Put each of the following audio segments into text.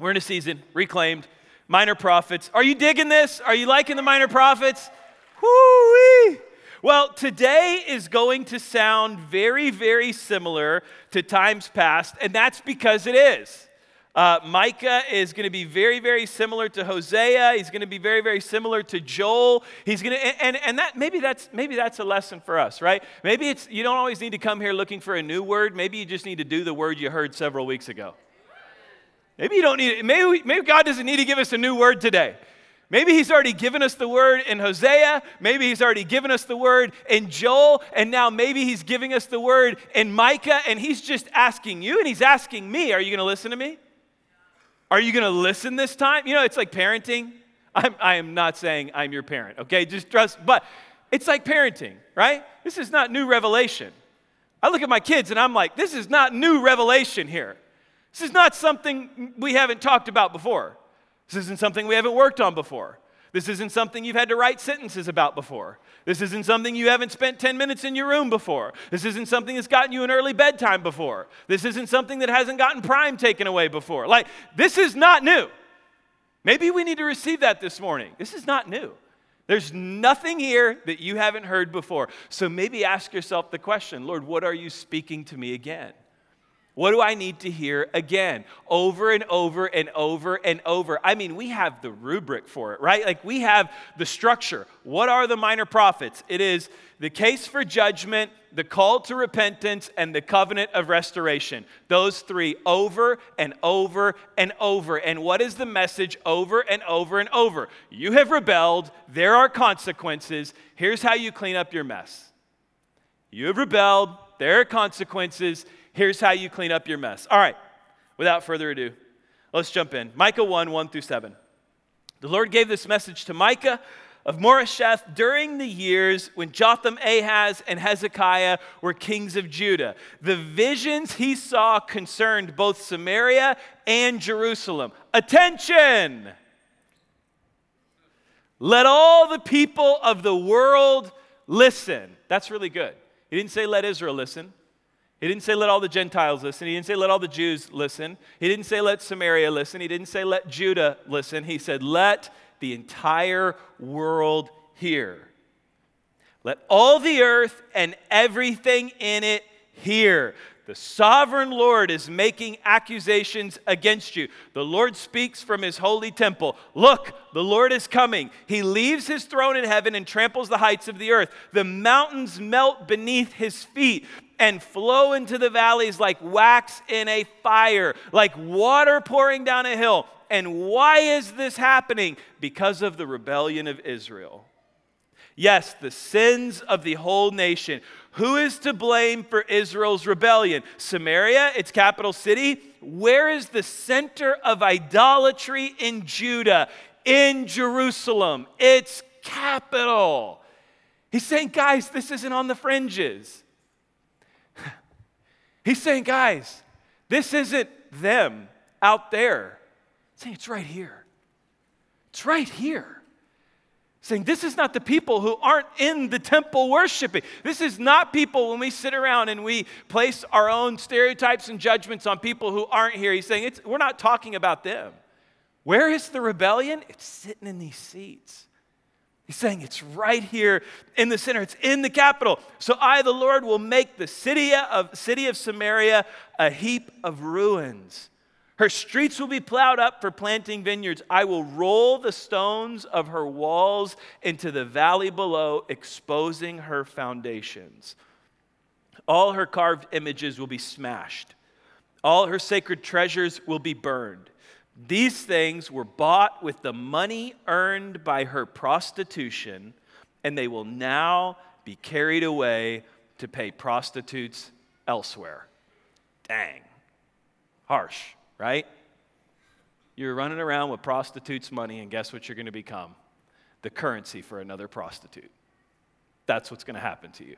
We're in a season, reclaimed, minor prophets. Are you digging this? Are you liking the minor prophets? Whoo-wee! Well, today is going to sound very, very similar to times past, and that's because it is. Uh, Micah is going to be very, very similar to Hosea. He's going to be very, very similar to Joel. He's going to, and, and that maybe that's maybe that's a lesson for us, right? Maybe it's you don't always need to come here looking for a new word. Maybe you just need to do the word you heard several weeks ago. Maybe you don't need maybe maybe God doesn't need to give us a new word today. Maybe he's already given us the word in Hosea. Maybe he's already given us the word in Joel. And now maybe he's giving us the word in Micah. And he's just asking you and he's asking me, Are you going to listen to me? Are you going to listen this time? You know, it's like parenting. I'm, I am not saying I'm your parent, okay? Just trust, but it's like parenting, right? This is not new revelation. I look at my kids and I'm like, this is not new revelation here. This is not something we haven't talked about before. This isn't something we haven't worked on before. This isn't something you've had to write sentences about before. This isn't something you haven't spent 10 minutes in your room before. This isn't something that's gotten you an early bedtime before. This isn't something that hasn't gotten prime taken away before. Like, this is not new. Maybe we need to receive that this morning. This is not new. There's nothing here that you haven't heard before. So maybe ask yourself the question Lord, what are you speaking to me again? What do I need to hear again? Over and over and over and over. I mean, we have the rubric for it, right? Like we have the structure. What are the minor prophets? It is the case for judgment, the call to repentance, and the covenant of restoration. Those three over and over and over. And what is the message over and over and over? You have rebelled, there are consequences. Here's how you clean up your mess. You have rebelled, there are consequences Here's how you clean up your mess. All right, without further ado, let's jump in. Micah 1 1 through 7. The Lord gave this message to Micah of Moresheth during the years when Jotham, Ahaz, and Hezekiah were kings of Judah. The visions he saw concerned both Samaria and Jerusalem. Attention! Let all the people of the world listen. That's really good. He didn't say let Israel listen. He didn't say let all the Gentiles listen. He didn't say let all the Jews listen. He didn't say let Samaria listen. He didn't say let Judah listen. He said let the entire world hear. Let all the earth and everything in it hear. The sovereign Lord is making accusations against you. The Lord speaks from his holy temple. Look, the Lord is coming. He leaves his throne in heaven and tramples the heights of the earth. The mountains melt beneath his feet and flow into the valleys like wax in a fire, like water pouring down a hill. And why is this happening? Because of the rebellion of Israel. Yes, the sins of the whole nation. Who is to blame for Israel's rebellion? Samaria, its capital city? Where is the center of idolatry in Judah? In Jerusalem, its capital. He's saying, guys, this isn't on the fringes. He's saying, guys, this isn't them out there. He's saying, it's right here. It's right here saying this is not the people who aren't in the temple worshiping. This is not people when we sit around and we place our own stereotypes and judgments on people who aren't here. He's saying we're not talking about them. Where is the rebellion? It's sitting in these seats. He's saying it's right here in the center. It's in the capital. So I, the Lord, will make the city of, city of Samaria a heap of ruins her streets will be plowed up for planting vineyards. I will roll the stones of her walls into the valley below, exposing her foundations. All her carved images will be smashed, all her sacred treasures will be burned. These things were bought with the money earned by her prostitution, and they will now be carried away to pay prostitutes elsewhere. Dang. Harsh right? You're running around with prostitutes' money, and guess what you're going to become? The currency for another prostitute. That's what's going to happen to you,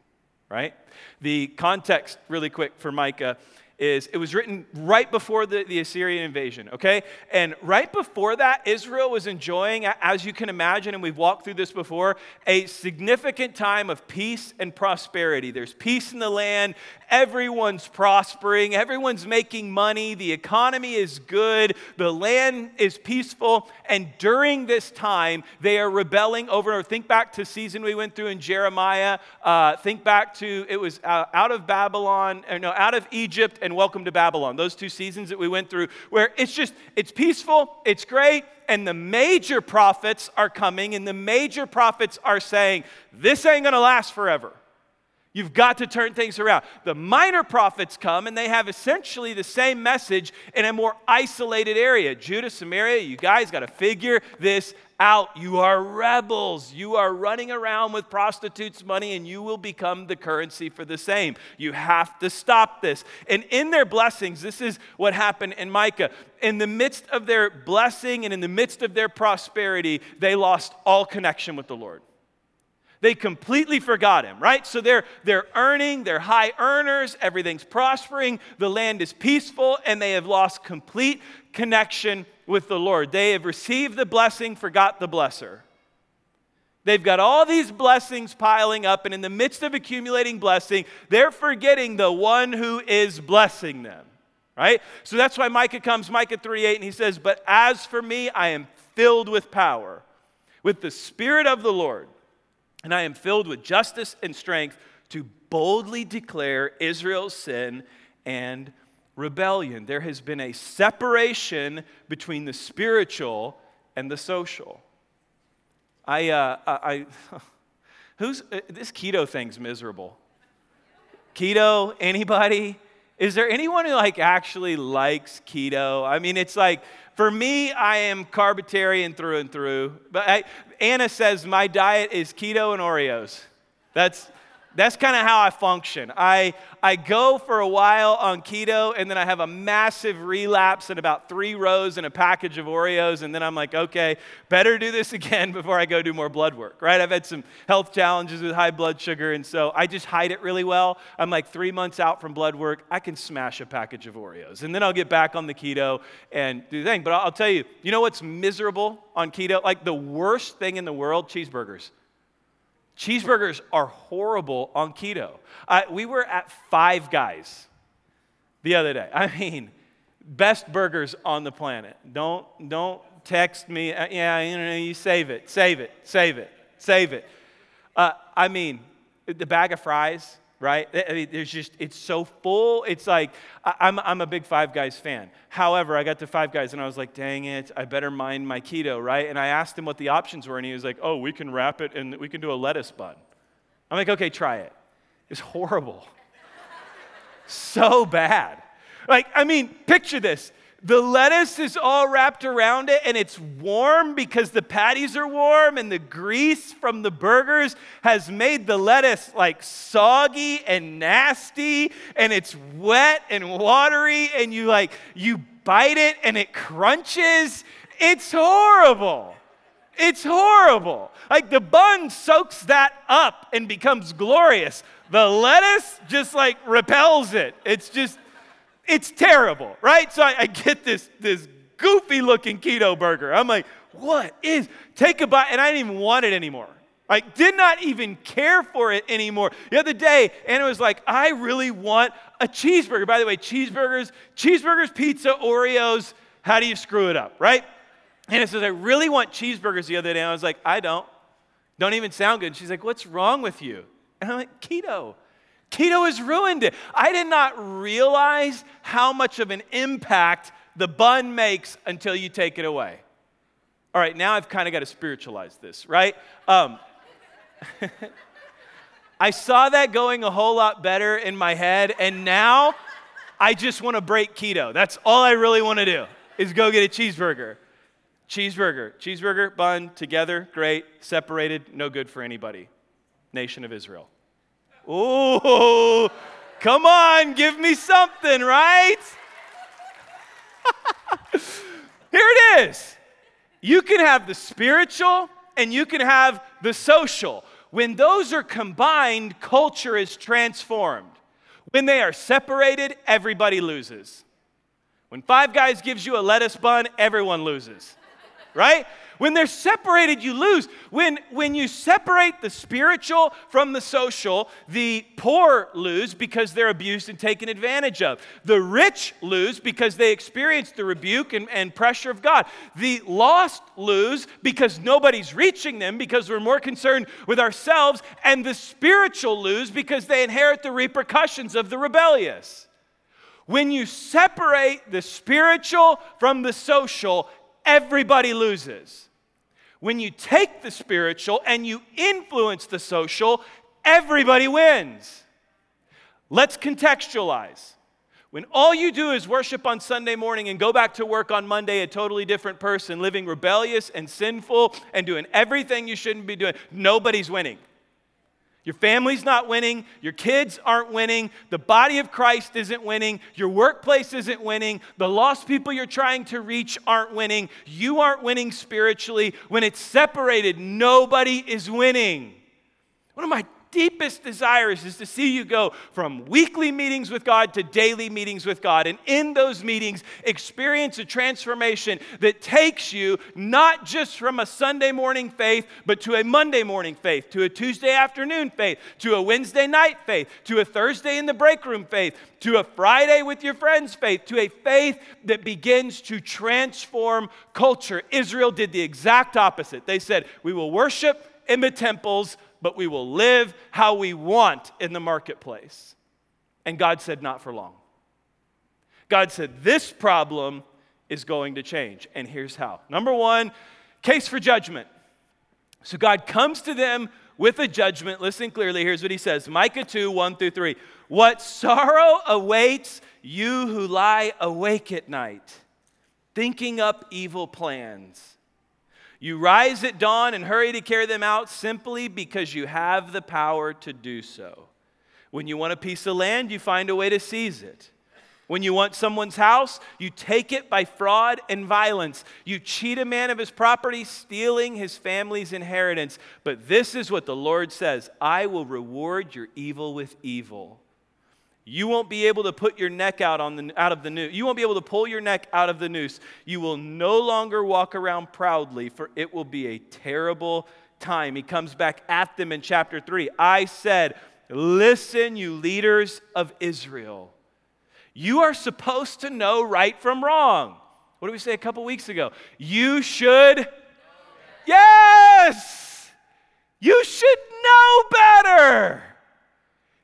right? The context, really quick, for Micah is it was written right before the, the Assyrian invasion, okay? And right before that, Israel was enjoying, as you can imagine, and we've walked through this before, a significant time of peace and prosperity. There's peace in the land, everyone's prospering, everyone's making money, the economy is good, the land is peaceful, and during this time, they are rebelling over. Think back to season we went through in Jeremiah. Uh, think back to it was uh, out of Babylon, or no, out of Egypt and Welcome to Babylon. Those two seasons that we went through, where it's just, it's peaceful, it's great, and the major prophets are coming, and the major prophets are saying, This ain't gonna last forever. You've got to turn things around. The minor prophets come and they have essentially the same message in a more isolated area. Judah, Samaria, you guys got to figure this out. You are rebels. You are running around with prostitutes' money and you will become the currency for the same. You have to stop this. And in their blessings, this is what happened in Micah. In the midst of their blessing and in the midst of their prosperity, they lost all connection with the Lord. They completely forgot him, right? So they're, they're earning, they're high earners, everything's prospering, the land is peaceful, and they have lost complete connection with the Lord. They have received the blessing, forgot the blesser. They've got all these blessings piling up, and in the midst of accumulating blessing, they're forgetting the one who is blessing them, right? So that's why Micah comes, Micah 3 8, and he says, But as for me, I am filled with power, with the Spirit of the Lord and I am filled with justice and strength to boldly declare Israel's sin and rebellion. There has been a separation between the spiritual and the social. I, uh, I, who's, uh, this keto thing's miserable. Keto, anybody? Is there anyone who like actually likes keto? I mean, it's like, for me, I am carbitarian through and through. But I, Anna says my diet is keto and Oreos. That's, that's kind of how I function. I, I go for a while on keto, and then I have a massive relapse in about three rows and a package of Oreos, and then I'm like, okay, better do this again before I go do more blood work, right? I've had some health challenges with high blood sugar, and so I just hide it really well. I'm like three months out from blood work, I can smash a package of Oreos, and then I'll get back on the keto and do the thing. But I'll tell you, you know what's miserable on keto? Like the worst thing in the world cheeseburgers. Cheeseburgers are horrible on keto. We were at Five Guys the other day. I mean, best burgers on the planet. Don't, don't text me. Uh, yeah, you know, you save it, save it, save it, save it. Uh, I mean, the bag of fries, right? I mean, there's just, it's so full. It's like, I'm, I'm a big Five Guys fan. However, I got to Five Guys and I was like, dang it, I better mind my keto, right? And I asked him what the options were, and he was like, oh, we can wrap it and we can do a lettuce bun. I'm like, okay, try it. It's horrible. so bad. Like, I mean, picture this. The lettuce is all wrapped around it and it's warm because the patties are warm and the grease from the burgers has made the lettuce like soggy and nasty and it's wet and watery and you like you bite it and it crunches. It's horrible. It's horrible. Like the bun soaks that up and becomes glorious. The lettuce just like repels it. It's just it's terrible, right? So I, I get this, this goofy looking keto burger. I'm like, what is? Take a bite, and I didn't even want it anymore. I did not even care for it anymore. The other day, Anna was like, I really want a cheeseburger. By the way, cheeseburgers, cheeseburgers, pizza, Oreos, how do you screw it up, right? Anna says, I really want cheeseburgers the other day. And I was like, I don't. Don't even sound good. she's like, What's wrong with you? And I'm like, Keto. Keto has ruined it. I did not realize how much of an impact the bun makes until you take it away. All right, now I've kind of got to spiritualize this, right? Um, I saw that going a whole lot better in my head, and now I just want to break keto. That's all I really want to do is go get a cheeseburger. Cheeseburger, cheeseburger, bun, together, great. Separated, no good for anybody. Nation of Israel. Ooh, come on, give me something, right? Here it is. You can have the spiritual and you can have the social. When those are combined, culture is transformed. When they are separated, everybody loses. When Five Guys gives you a lettuce bun, everyone loses, right? When they're separated, you lose. When, when you separate the spiritual from the social, the poor lose because they're abused and taken advantage of. The rich lose because they experience the rebuke and, and pressure of God. The lost lose because nobody's reaching them because we're more concerned with ourselves. And the spiritual lose because they inherit the repercussions of the rebellious. When you separate the spiritual from the social, everybody loses. When you take the spiritual and you influence the social, everybody wins. Let's contextualize. When all you do is worship on Sunday morning and go back to work on Monday a totally different person, living rebellious and sinful and doing everything you shouldn't be doing, nobody's winning. Your family's not winning. Your kids aren't winning. The body of Christ isn't winning. Your workplace isn't winning. The lost people you're trying to reach aren't winning. You aren't winning spiritually. When it's separated, nobody is winning. One of my deepest desires is to see you go from weekly meetings with God to daily meetings with God. And in those meetings, experience a transformation that takes you not just from a Sunday morning faith, but to a Monday morning faith, to a Tuesday afternoon faith, to a Wednesday night faith, to a Thursday in the break room faith, to a Friday with your friends faith, to a faith that begins to transform culture. Israel did the exact opposite. They said, We will worship in the temples but we will live how we want in the marketplace. And God said, Not for long. God said, This problem is going to change. And here's how. Number one, case for judgment. So God comes to them with a judgment. Listen clearly. Here's what he says Micah 2 1 through 3. What sorrow awaits you who lie awake at night, thinking up evil plans. You rise at dawn and hurry to carry them out simply because you have the power to do so. When you want a piece of land, you find a way to seize it. When you want someone's house, you take it by fraud and violence. You cheat a man of his property, stealing his family's inheritance. But this is what the Lord says I will reward your evil with evil you won't be able to put your neck out, on the, out of the noose. You won't be able to pull your neck out of the noose. You will no longer walk around proudly, for it will be a terrible time. He comes back at them in chapter 3. I said, Listen, you leaders of Israel. You are supposed to know right from wrong. What did we say a couple weeks ago? You should. Yes! You should know better.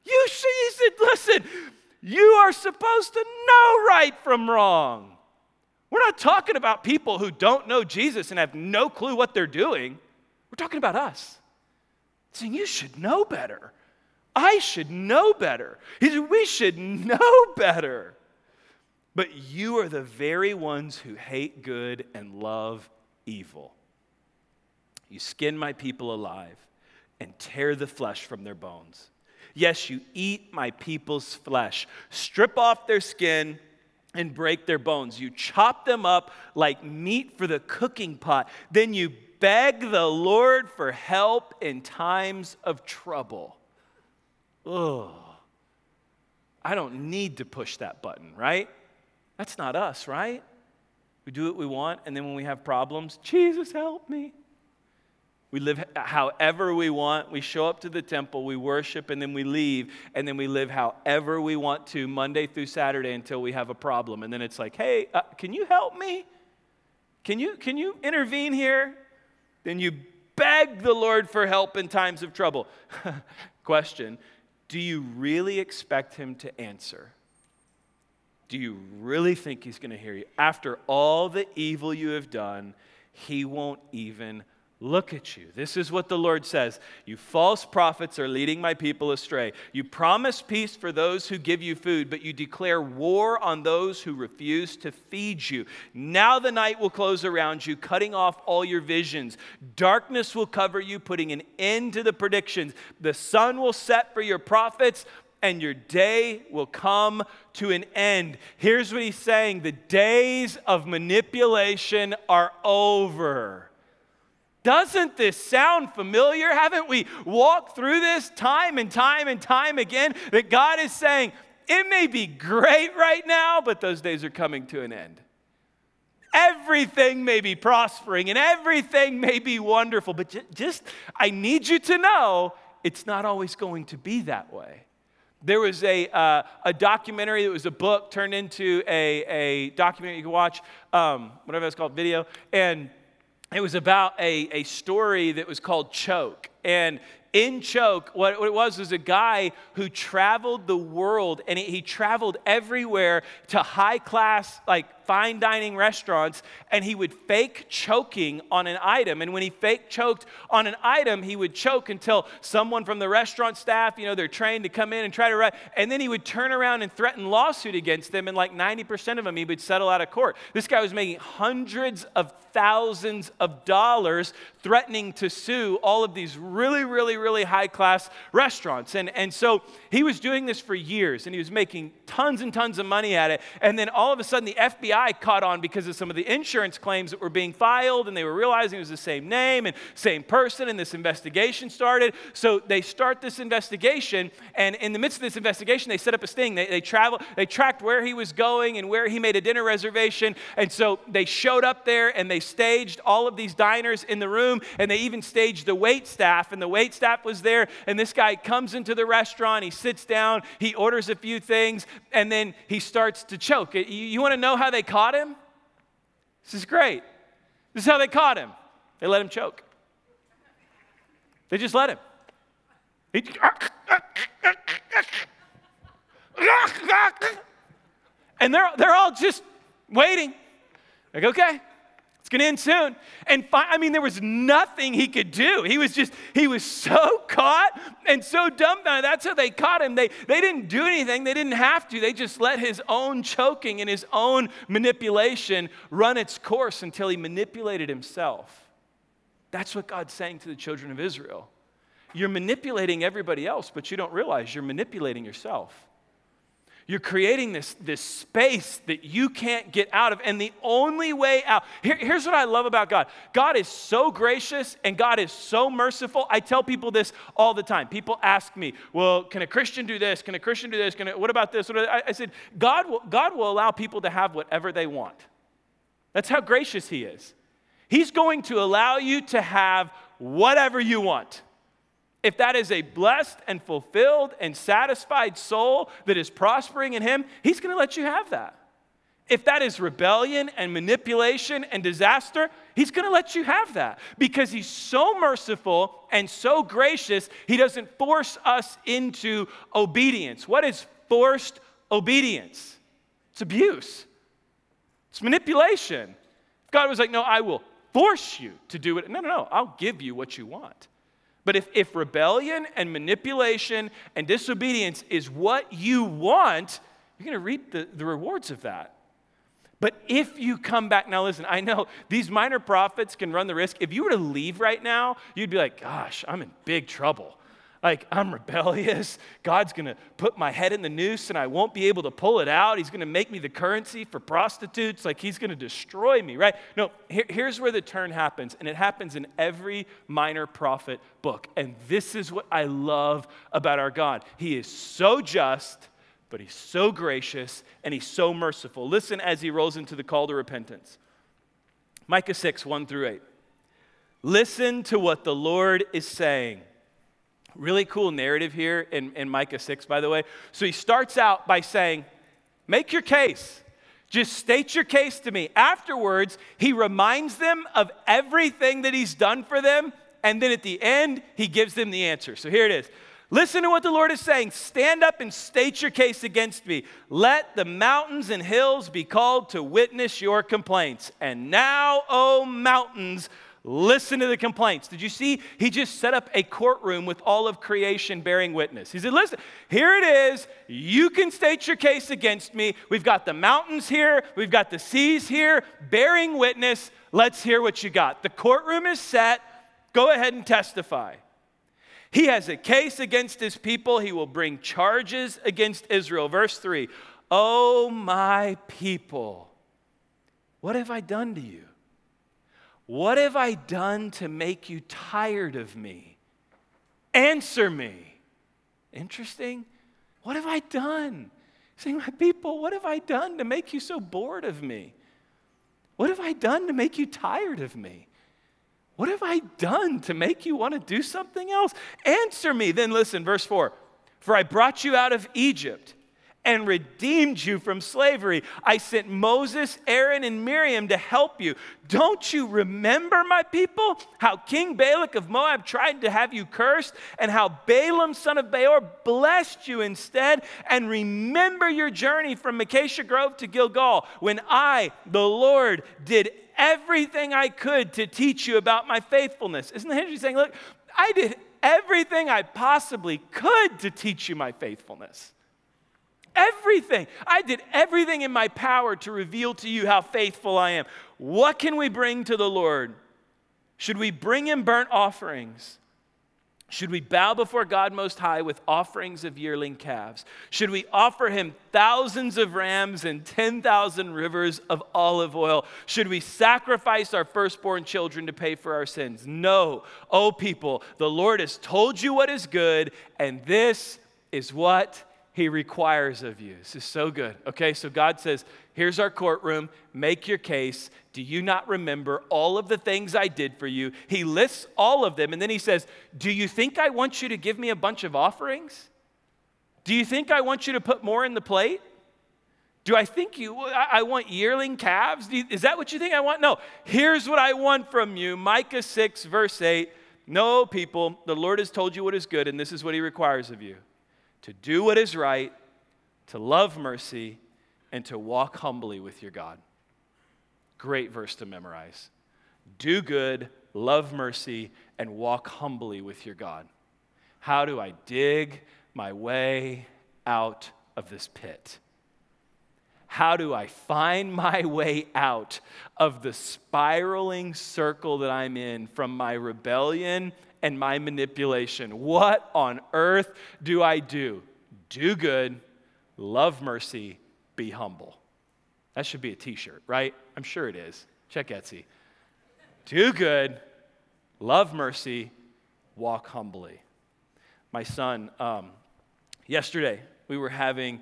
You should, he said, listen, you are supposed to know right from wrong. We're not talking about people who don't know Jesus and have no clue what they're doing. We're talking about us. Saying, you should know better. I should know better. He said, we should know better. But you are the very ones who hate good and love evil. You skin my people alive and tear the flesh from their bones. Yes, you eat my people's flesh. Strip off their skin and break their bones. You chop them up like meat for the cooking pot. Then you beg the Lord for help in times of trouble. Ugh. I don't need to push that button, right? That's not us, right? We do what we want, and then when we have problems, Jesus, help me. We live however we want. We show up to the temple, we worship, and then we leave, and then we live however we want to Monday through Saturday until we have a problem. And then it's like, hey, uh, can you help me? Can you, can you intervene here? Then you beg the Lord for help in times of trouble. Question Do you really expect Him to answer? Do you really think He's going to hear you? After all the evil you have done, He won't even Look at you. This is what the Lord says. You false prophets are leading my people astray. You promise peace for those who give you food, but you declare war on those who refuse to feed you. Now the night will close around you, cutting off all your visions. Darkness will cover you, putting an end to the predictions. The sun will set for your prophets, and your day will come to an end. Here's what he's saying the days of manipulation are over. Doesn't this sound familiar? Haven't we walked through this time and time and time again? That God is saying, it may be great right now, but those days are coming to an end. Everything may be prospering and everything may be wonderful, but just, I need you to know it's not always going to be that way. There was a, uh, a documentary, that was a book turned into a, a documentary you can watch, um, whatever it's called, video, and it was about a, a story that was called Choke. And in Choke, what, it was was a guy who traveled the world and he, he traveled everywhere to high class, like fine dining restaurants and he would fake choking on an item. And when he fake choked on an item, he would choke until someone from the restaurant staff, you know, they're trained to come in and try to write. And then he would turn around and threaten lawsuit against them. And like 90% of them, he would settle out of court. This guy was making hundreds of thousands of dollars threatening to sue all of these really, really, really high class restaurants. And, and so he was doing this for years and he was making tons and tons of money at it. And then all of a sudden, the FBI FBI caught on because of some of the insurance claims that were being filed, and they were realizing it was the same name and same person, and this investigation started. So they start this investigation, and in the midst of this investigation, they set up a sting. They, they travel, they tracked where he was going and where he made a dinner reservation, and so they showed up there and they staged all of these diners in the room, and they even staged the wait staff, and the wait staff was there, and this guy comes into the restaurant, he sits down, he orders a few things, and then he starts to choke. You, you want to know how they caught him? This is great. This is how they caught him. They let him choke. They just let him. He, and they're, they're all just waiting. Like, okay, it's going to end soon. And fi- I mean, there was nothing he could do. He was just, he was so caught and so dumbfounded. That's how they caught him. They, they didn't do anything, they didn't have to. They just let his own choking and his own manipulation run its course until he manipulated himself. That's what God's saying to the children of Israel. You're manipulating everybody else, but you don't realize you're manipulating yourself. You're creating this, this space that you can't get out of. And the only way out, here, here's what I love about God God is so gracious and God is so merciful. I tell people this all the time. People ask me, well, can a Christian do this? Can a Christian do this? Can a, what about this? What I, I said, God will, God will allow people to have whatever they want. That's how gracious He is. He's going to allow you to have whatever you want. If that is a blessed and fulfilled and satisfied soul that is prospering in Him, He's going to let you have that. If that is rebellion and manipulation and disaster, He's going to let you have that because He's so merciful and so gracious, He doesn't force us into obedience. What is forced obedience? It's abuse, it's manipulation. God was like, No, I will force you to do it. No, no, no, I'll give you what you want. But if, if rebellion and manipulation and disobedience is what you want, you're going to reap the, the rewards of that. But if you come back, now listen, I know these minor prophets can run the risk. If you were to leave right now, you'd be like, gosh, I'm in big trouble. Like, I'm rebellious. God's going to put my head in the noose and I won't be able to pull it out. He's going to make me the currency for prostitutes. Like, he's going to destroy me, right? No, here, here's where the turn happens. And it happens in every minor prophet book. And this is what I love about our God. He is so just, but he's so gracious and he's so merciful. Listen as he rolls into the call to repentance. Micah 6, 1 through 8. Listen to what the Lord is saying. Really cool narrative here in, in Micah 6, by the way. So he starts out by saying, Make your case. Just state your case to me. Afterwards, he reminds them of everything that he's done for them. And then at the end, he gives them the answer. So here it is. Listen to what the Lord is saying. Stand up and state your case against me. Let the mountains and hills be called to witness your complaints. And now, O mountains, Listen to the complaints. Did you see? He just set up a courtroom with all of creation bearing witness. He said, Listen, here it is. You can state your case against me. We've got the mountains here, we've got the seas here, bearing witness. Let's hear what you got. The courtroom is set. Go ahead and testify. He has a case against his people. He will bring charges against Israel. Verse 3 Oh, my people, what have I done to you? What have I done to make you tired of me? Answer me. Interesting. What have I done? saying, My people, what have I done to make you so bored of me? What have I done to make you tired of me? What have I done to make you want to do something else? Answer me. Then listen, verse 4 For I brought you out of Egypt and redeemed you from slavery. I sent Moses, Aaron, and Miriam to help you. Don't you remember, my people, how King Balak of Moab tried to have you cursed, and how Balaam, son of Beor, blessed you instead? And remember your journey from Acacia Grove to Gilgal, when I, the Lord, did everything I could to teach you about my faithfulness. Isn't that interesting? Look, I did everything I possibly could to teach you my faithfulness. Everything. I did everything in my power to reveal to you how faithful I am. What can we bring to the Lord? Should we bring him burnt offerings? Should we bow before God Most High with offerings of yearling calves? Should we offer him thousands of rams and 10,000 rivers of olive oil? Should we sacrifice our firstborn children to pay for our sins? No. Oh, people, the Lord has told you what is good, and this is what he requires of you. This is so good. Okay, so God says, Here's our courtroom. Make your case. Do you not remember all of the things I did for you? He lists all of them, and then he says, Do you think I want you to give me a bunch of offerings? Do you think I want you to put more in the plate? Do I think you, I want yearling calves? Is that what you think I want? No. Here's what I want from you Micah 6, verse 8. No, people, the Lord has told you what is good, and this is what he requires of you to do what is right, to love mercy, and to walk humbly with your God. Great verse to memorize. Do good, love mercy, and walk humbly with your God. How do I dig my way out of this pit? How do I find my way out of the spiraling circle that I'm in from my rebellion and my manipulation. What on earth do I do? Do good, love mercy, be humble. That should be a t shirt, right? I'm sure it is. Check Etsy. Do good, love mercy, walk humbly. My son, um, yesterday, we were having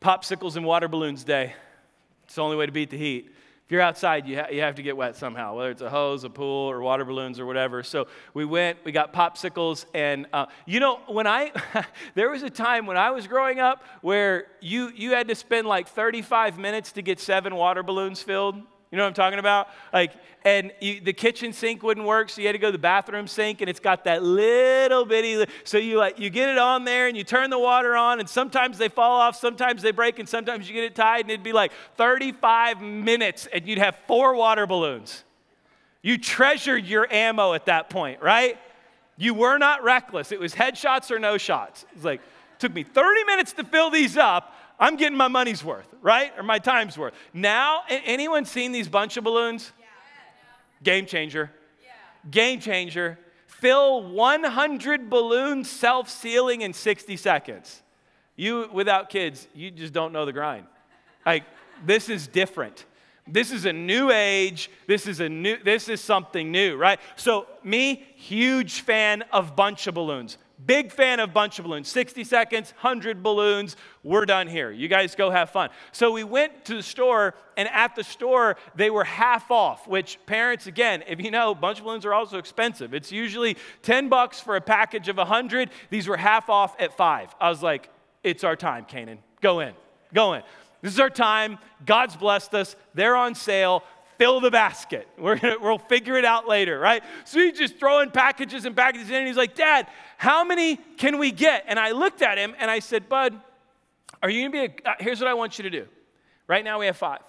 popsicles and water balloons day. It's the only way to beat the heat if you're outside, you, ha- you have to get wet somehow, whether it's a hose, a pool, or water balloons or whatever. So we went, we got popsicles, and uh, you know, when I, there was a time when I was growing up where you, you had to spend like 35 minutes to get seven water balloons filled. You know what I'm talking about? Like, and you, the kitchen sink wouldn't work, so you had to go to the bathroom sink, and it's got that little bitty. So you like you get it on there, and you turn the water on, and sometimes they fall off, sometimes they break, and sometimes you get it tied, and it'd be like 35 minutes, and you'd have four water balloons. You treasured your ammo at that point, right? You were not reckless. It was headshots or no shots. It's like took me 30 minutes to fill these up. I'm getting my money's worth, right? Or my time's worth. Now, anyone seen these bunch of balloons? Yeah. Game changer. Yeah. Game changer. Fill 100 balloons self sealing in 60 seconds. You, without kids, you just don't know the grind. Like, this is different. This is a new age. This is a new, this is something new, right? So, me, huge fan of bunch of balloons. Big fan of bunch of balloons. 60 seconds, 100 balloons. We're done here. You guys go have fun. So we went to the store, and at the store, they were half off, which parents, again, if you know, bunch of balloons are also expensive. It's usually 10 bucks for a package of 100. These were half off at five. I was like, it's our time, Canaan. Go in. Go in. This is our time. God's blessed us. They're on sale fill the basket. We're gonna, we'll figure it out later, right? So he's just throwing packages and packages in, and he's like, Dad, how many can we get? And I looked at him and I said, Bud, are you gonna be a, uh, here's what I want you to do. Right now we have five.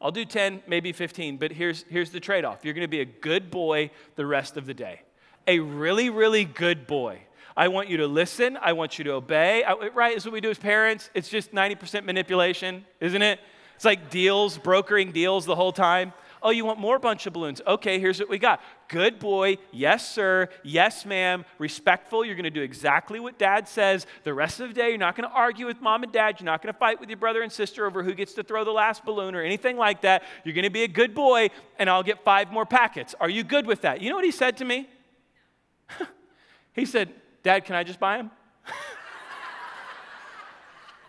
I'll do 10, maybe 15, but here's, here's the trade off. You're gonna be a good boy the rest of the day. A really, really good boy. I want you to listen. I want you to obey. I, right? Is what we do as parents. It's just 90% manipulation, isn't it? It's like deals, brokering deals the whole time. Oh, you want more bunch of balloons? Okay, here's what we got. Good boy. Yes, sir. Yes, ma'am. Respectful. You're going to do exactly what dad says. The rest of the day, you're not going to argue with mom and dad. You're not going to fight with your brother and sister over who gets to throw the last balloon or anything like that. You're going to be a good boy, and I'll get five more packets. Are you good with that? You know what he said to me? he said, Dad, can I just buy them?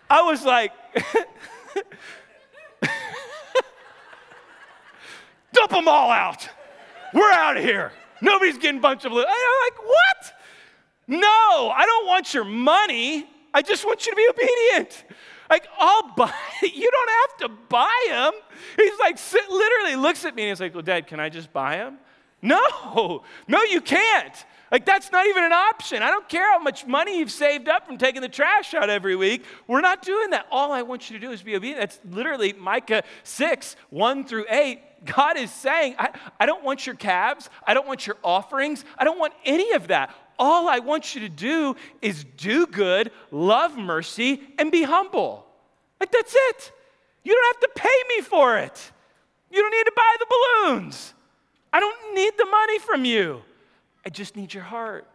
I was like, dump them all out. We're out of here. Nobody's getting a bunch of. I'm like, what? No, I don't want your money. I just want you to be obedient. Like, I'll buy it. You don't have to buy them. He's like, literally looks at me and he's like, well, Dad, can I just buy them? No, no, you can't. Like, that's not even an option. I don't care how much money you've saved up from taking the trash out every week. We're not doing that. All I want you to do is be obedient. That's literally Micah 6, 1 through 8. God is saying, I, I don't want your calves. I don't want your offerings. I don't want any of that. All I want you to do is do good, love mercy, and be humble. Like, that's it. You don't have to pay me for it. You don't need to buy the balloons. I don't need the money from you. I just need your heart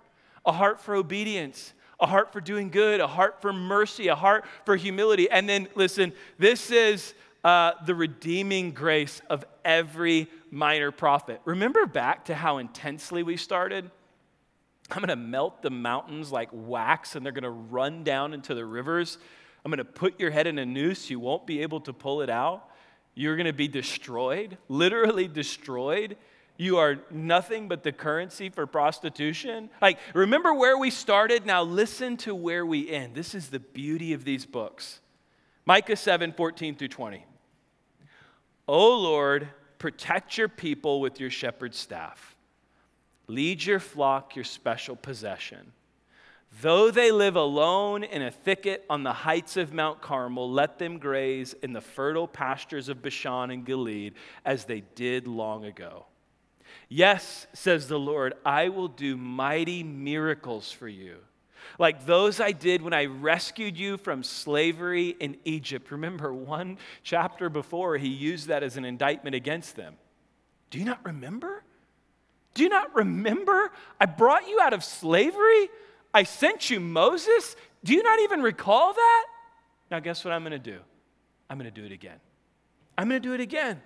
a heart for obedience, a heart for doing good, a heart for mercy, a heart for humility. And then, listen, this is uh, the redeeming grace of every minor prophet. Remember back to how intensely we started? I'm going to melt the mountains like wax and they're going to run down into the rivers. I'm going to put your head in a noose. You won't be able to pull it out. You're going to be destroyed, literally destroyed. You are nothing but the currency for prostitution. Like, remember where we started? Now listen to where we end. This is the beauty of these books. Micah 7 14 through 20. O Lord, protect your people with your shepherd's staff Lead your flock your special possession. Though they live alone in a thicket on the heights of Mount Carmel, let them graze in the fertile pastures of Bashan and Gilead as they did long ago. Yes, says the Lord, I will do mighty miracles for you, like those I did when I rescued you from slavery in Egypt. Remember, one chapter before, he used that as an indictment against them. Do you not remember? Do you not remember? I brought you out of slavery. I sent you Moses. Do you not even recall that? Now, guess what I'm going to do? I'm going to do it again. I'm going to do it again.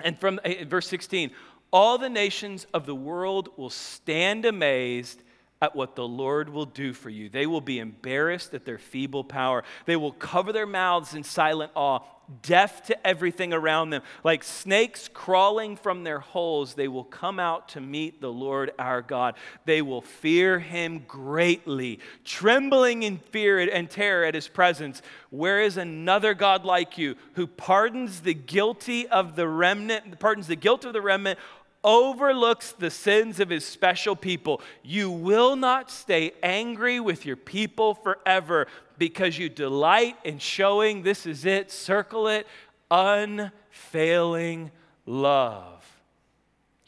And from uh, verse 16, all the nations of the world will stand amazed at what the Lord will do for you. They will be embarrassed at their feeble power. They will cover their mouths in silent awe, deaf to everything around them. Like snakes crawling from their holes, they will come out to meet the Lord our God. They will fear him greatly, trembling in fear and terror at his presence. Where is another God like you who pardons the guilty of the remnant, pardons the guilt of the remnant? Overlooks the sins of his special people. You will not stay angry with your people forever because you delight in showing this is it, circle it, unfailing love.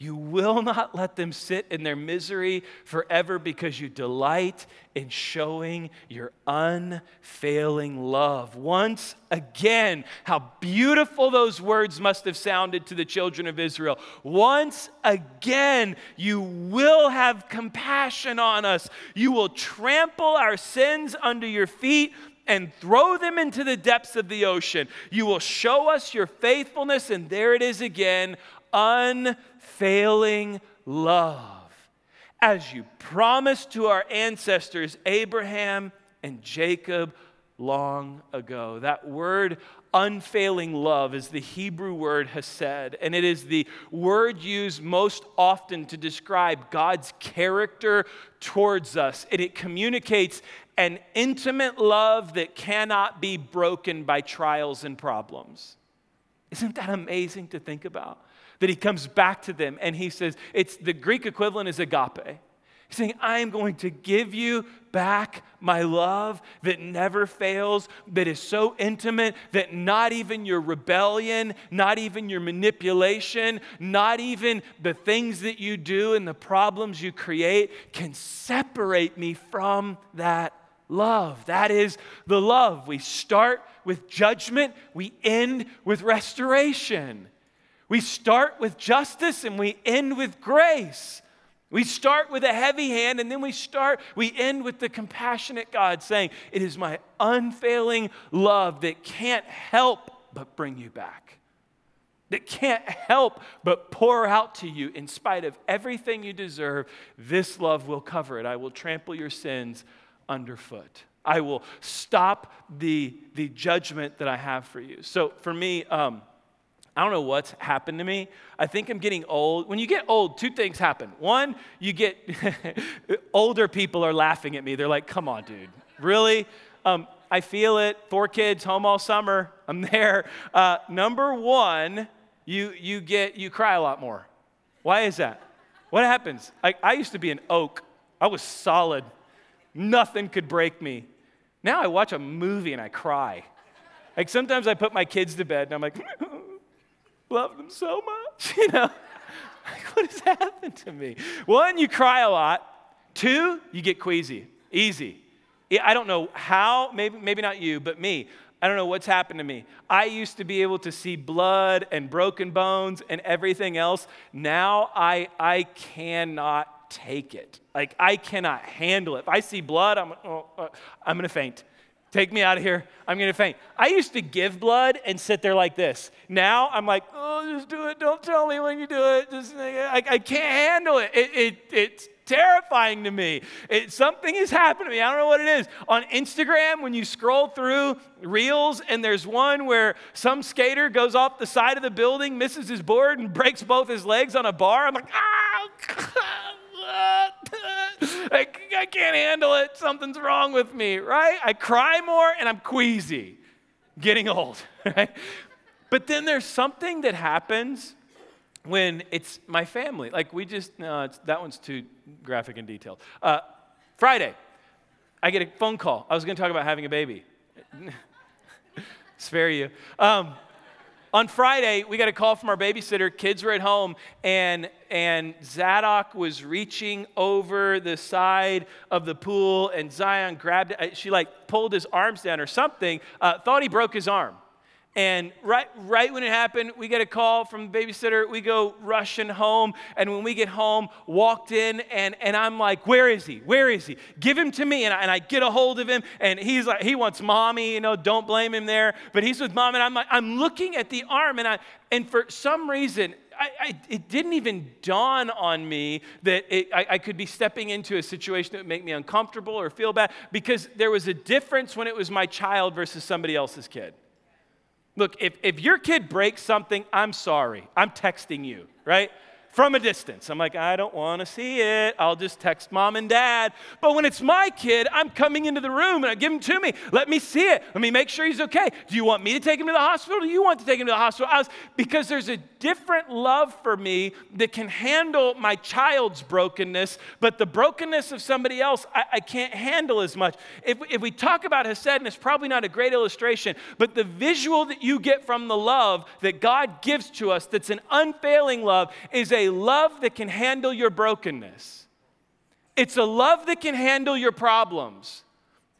You will not let them sit in their misery forever because you delight in showing your unfailing love. Once again, how beautiful those words must have sounded to the children of Israel. Once again, you will have compassion on us. You will trample our sins under your feet and throw them into the depths of the ocean. You will show us your faithfulness, and there it is again unfailing love. As you promised to our ancestors, Abraham and Jacob, long ago. That word unfailing love is the Hebrew word hesed, and it is the word used most often to describe God's character towards us. And it communicates an intimate love that cannot be broken by trials and problems. Isn't that amazing to think about? That he comes back to them and he says, it's the Greek equivalent is agape. He's saying, I am going to give you back my love that never fails, that is so intimate that not even your rebellion, not even your manipulation, not even the things that you do and the problems you create can separate me from that love. That is the love. We start with judgment, we end with restoration. We start with justice and we end with grace. We start with a heavy hand and then we start, we end with the compassionate God saying, It is my unfailing love that can't help but bring you back, that can't help but pour out to you in spite of everything you deserve. This love will cover it. I will trample your sins underfoot. I will stop the, the judgment that I have for you. So for me, um, I don't know what's happened to me. I think I'm getting old. When you get old, two things happen. One, you get older people are laughing at me. They're like, come on, dude. Really? Um, I feel it. Four kids, home all summer. I'm there. Uh, number one, you, you get, you cry a lot more. Why is that? What happens? I, I used to be an oak. I was solid. Nothing could break me. Now I watch a movie and I cry. Like sometimes I put my kids to bed and I'm like, love them so much, you know? Like, what has happened to me? One, you cry a lot. Two, you get queasy. Easy. I don't know how, maybe, maybe not you, but me. I don't know what's happened to me. I used to be able to see blood and broken bones and everything else. Now I, I cannot take it. Like, I cannot handle it. If I see blood, I'm, oh, uh, I'm going to faint. Take me out of here. I'm going to faint. I used to give blood and sit there like this. Now I'm like, oh, just do it. Don't tell me when you do it. Just, I, I can't handle it. it, it it's terrifying to me. It, something has happened to me. I don't know what it is. On Instagram, when you scroll through reels and there's one where some skater goes off the side of the building, misses his board, and breaks both his legs on a bar, I'm like, ah! I, I can't handle it. Something's wrong with me, right? I cry more and I'm queasy, getting old, right? But then there's something that happens when it's my family. Like we just, no, that one's too graphic and detailed. Uh, Friday, I get a phone call. I was going to talk about having a baby. Spare you. Um, on Friday, we got a call from our babysitter. Kids were at home, and, and Zadok was reaching over the side of the pool, and Zion grabbed it. She like pulled his arms down or something, uh, thought he broke his arm. And right, right when it happened, we get a call from the babysitter. We go rushing home. And when we get home, walked in, and, and I'm like, Where is he? Where is he? Give him to me. And I, and I get a hold of him, and he's like, He wants mommy, you know, don't blame him there. But he's with mom, and I'm like, I'm looking at the arm, and, I, and for some reason, I, I, it didn't even dawn on me that it, I, I, could be stepping into a situation that would make me uncomfortable or feel bad because there was a difference when it was my child versus somebody else's kid. Look, if, if your kid breaks something, I'm sorry. I'm texting you, right? From a distance. I'm like, I don't want to see it. I'll just text mom and dad. But when it's my kid, I'm coming into the room and I give him to me. Let me see it. Let me make sure he's okay. Do you want me to take him to the hospital? Do you want to take him to the hospital? Was, because there's a different love for me that can handle my child's brokenness, but the brokenness of somebody else, I, I can't handle as much. If, if we talk about Hesed, and it's probably not a great illustration, but the visual that you get from the love that God gives to us that's an unfailing love is love that can handle your brokenness. It's a love that can handle your problems.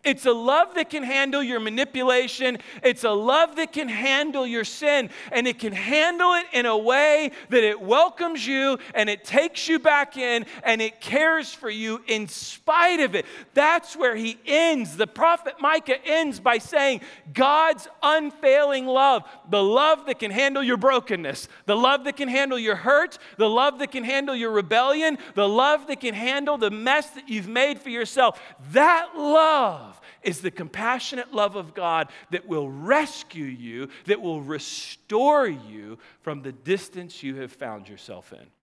It's a love that can handle your manipulation. It's a love that can handle your sin. And it can handle it in a way that it welcomes you and it takes you back in and it cares for you in spite of it. That's where he ends. The prophet Micah ends by saying, God's unfailing love, the love that can handle your brokenness, the love that can handle your hurt, the love that can handle your rebellion, the love that can handle the mess that you've made for yourself. That love is the compassionate love of God that will rescue you, that will restore you from the distance you have found yourself in.